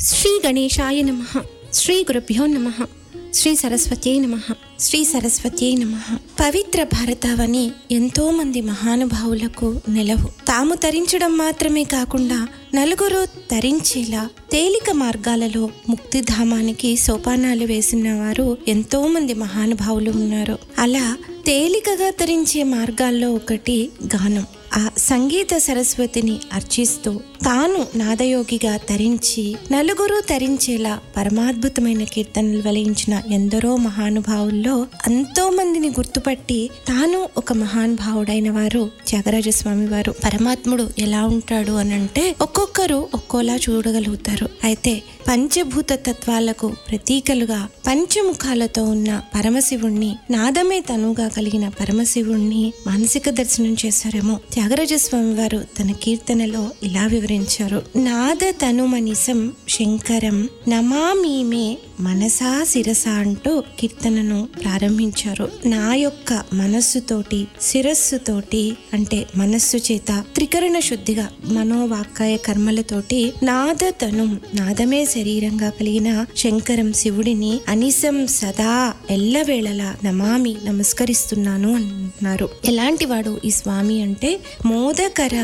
శ్రీ గణేశాయ నమ శ్రీ గురుభ్యో నమ శ్రీ సరస్వత్యై నమ శ్రీ సరస్వత్యై నమ పవిత్ర భారతావని ఎంతో మంది మహానుభావులకు నిలవు. తాము తరించడం మాత్రమే కాకుండా నలుగురు తరించేలా తేలిక మార్గాలలో ముక్తిధామానికి సోపానాలు వేసిన వారు ఎంతో మంది మహానుభావులు ఉన్నారు. అలా తేలికగా తరించే మార్గాల్లో ఒకటి గానం. ఆ సంగీత సరస్వతిని అర్చిస్తూ తాను నాదయోగిగా తరించి నలుగురు తరించేలా పరమాద్భుతమైన కీర్తనలు వెలిగించిన ఎందరో మహానుభావుల్లో ఎంతో మందిని గుర్తుపట్టి తాను ఒక మహానుభావుడైన వారు త్యాగరాజస్వామి వారు. పరమాత్ముడు ఎలా ఉంటాడు అని అంటే ఒక్కొక్కరు ఒక్కోలా చూడగలుగుతారు. అయితే పంచభూత తత్వాలకు ప్రతీకలుగా పంచముఖాలతో ఉన్న పరమశివుణ్ణి నాదమే తనుగా కలిగిన పరమశివుణ్ణి మానసిక దర్శనం చేశారేమో త్యాగరాజ స్వామివారు తన కీర్తనలో ఇలా వివరించారు. నాద తనుమనిసం శంకరం నమామీమే మనసా శిరస అంటూ కీర్తనను ప్రారంభించారు. నా యొక్క మనస్సుతోటి శిరస్సుతోటి అంటే మనస్సు చేత త్రికరణ శుద్ధిగా మనోవాక్కాయ కర్మలతోటి నాద తను నాదమే శరీరంగా కలిగిన శంకరం శివుడిని అనిసం సదా ఎల్లవేళలా నమామి నమస్కరిస్తున్నాను అంటున్నారు ఎలాంటి వాడు ఈ స్వామి అంటే మోదకర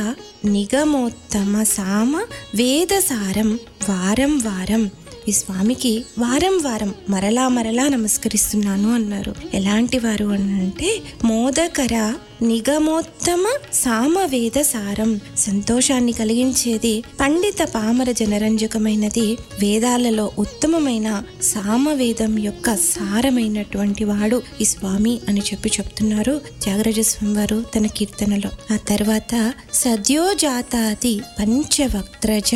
నిగమోత్తమ సామ వేదసారం వారం వారం ఈ స్వామికి వారం వారం మరలా మరలా నమస్కరిస్తున్నాను అన్నారు. ఎలాంటి వారు అంటే మోదకర నిగమోత్తమ సామవేద సారం. సంతోషాన్ని కలిగించేది పండిత పామర జనరంజకమైనది వేదాలలో ఉత్తమమైన సామవేదం యొక్క సారమైనటువంటి వాడు ఈ స్వామి అని చెప్పి చెప్తున్నారు త్యాగరాజ స్వామి వారు తన కీర్తనలో. ఆ తర్వాత సద్యోజాతాది పంచవక్త్రజ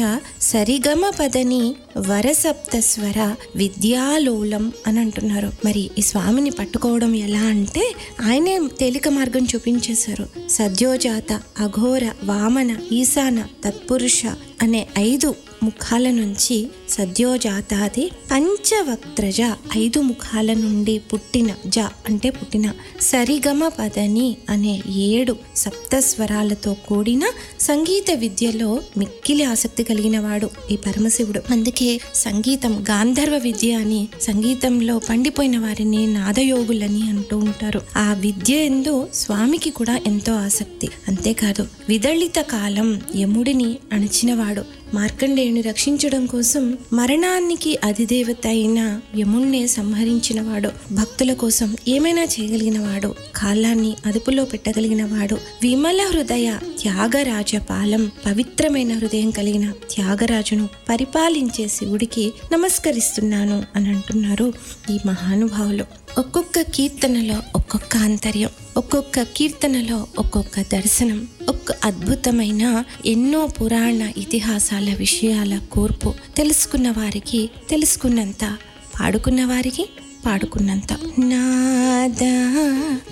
సరిగమ పదని వరసప్తస్వర విద్యాలోలం అని అంటున్నారు. మరి ఈ స్వామిని పట్టుకోవడం ఎలా అంటే ఆయనే తేలిక మార్గం చూపించేశారు. సద్యోజాత అఘోర వామన ఈశాన తత్పురుష అనే ఐదు ముఖాల నుంచి సద్యోజాతాది పంచవక్త్రజ ఐదు ముఖాల నుండి పుట్టిన జ అంటే పుట్టిన సరిగమ పదని అనే ఏడు సప్తస్వరాలతో కూడిన సంగీత విద్యలో మిక్కిలి ఆసక్తి కలిగిన వాడు ఈ పరమశివుడు. అందుకే సంగీతం గాంధర్వ విద్య అని సంగీతంలో పండిపోయిన వారిని నాదయోగులని అంటూ ఉంటారు. ఆ విద్య ఎందు స్వామికి కూడా ఎంతో ఆసక్తి. అంతేకాదు విదళిత కాలం యముడిని అణచినవాడు. మార్కండేయుని రక్షించడం కోసం మరణానికి అధిదేవత అయిన యముణ్ణే సంహరించినవాడు భక్తుల కోసం ఏమైనా చేయగలిగినవాడు కాలాన్ని అదుపులో పెట్టగలిగినవాడు విమల హృదయ త్యాగరాజ పాలం పవిత్రమైన హృదయం కలిగిన త్యాగరాజును పరిపాలించే శివుడికి నమస్కరిస్తున్నాను అని అంటున్నారు ఈ మహానుభావులు. ఒక్కొక్క కీర్తనలో ఒక్కొక్క ఆంతర్యం ఒక్కొక్క కీర్తనలో ఒక్కొక్క దర్శనం. ఒక్క అద్భుతమైన ఎన్నో పురాణ ఇతిహాసాల విషయాల కూర్పు తెలుసుకున్న వారికి తెలుసుకున్నంత పాడుకున్న వారికి పాడుకున్నంత. నాద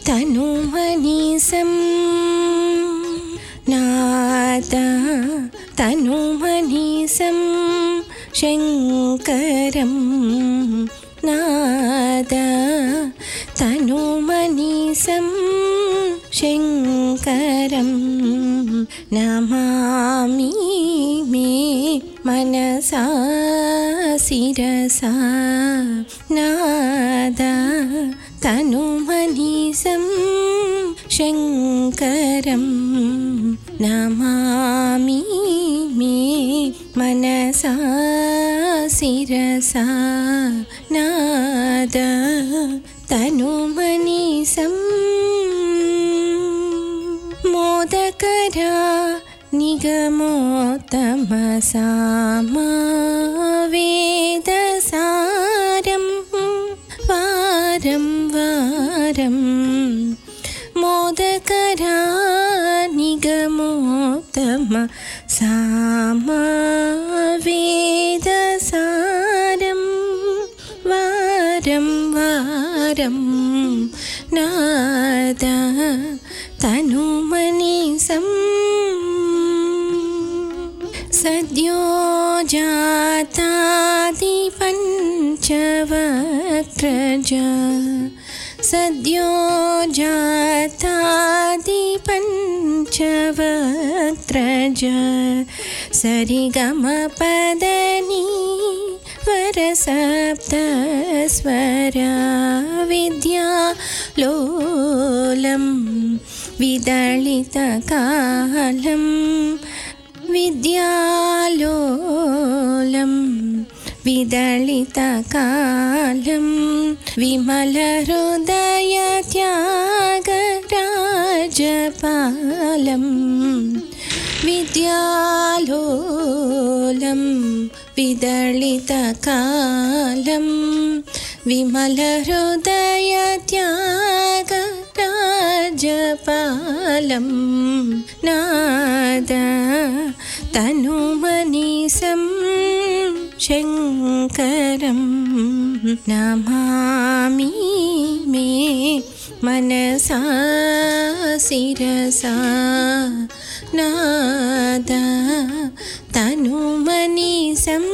తను మనీసం. నాద తను మనీసం. శంకరం. నాద తనుమనీసం శంకరం शङ्करं नमामि मे मनसा शिरसा। नादा धनुसं शङ्करं नमामि मे मनसा शिरसा। नाद धनुमनिसम् నిగమోత్తమ సామా వేదసారం వారం వారం మోదకరా నిగమోత్తమ సామా వేదసారం వారం వారం सद्यो जातादिपञ्चवक्त्रज सद्यो जातादिपञ्चवक्त्रज सरिगमपदनी वरसप्तस्वरा। विद्या लोलं विदलितकालम् विद्यालोलं विदलितकालं विद्यालोलं विदलितकालं विमलहृदयत्यागराजपालं विद्यालोलं विदलितकालं विमलहृदयत्यागराजपालं नाद तनुमनीसं शङ्करं नमामि मे मनसा शिरसा नाद तनुमनीसं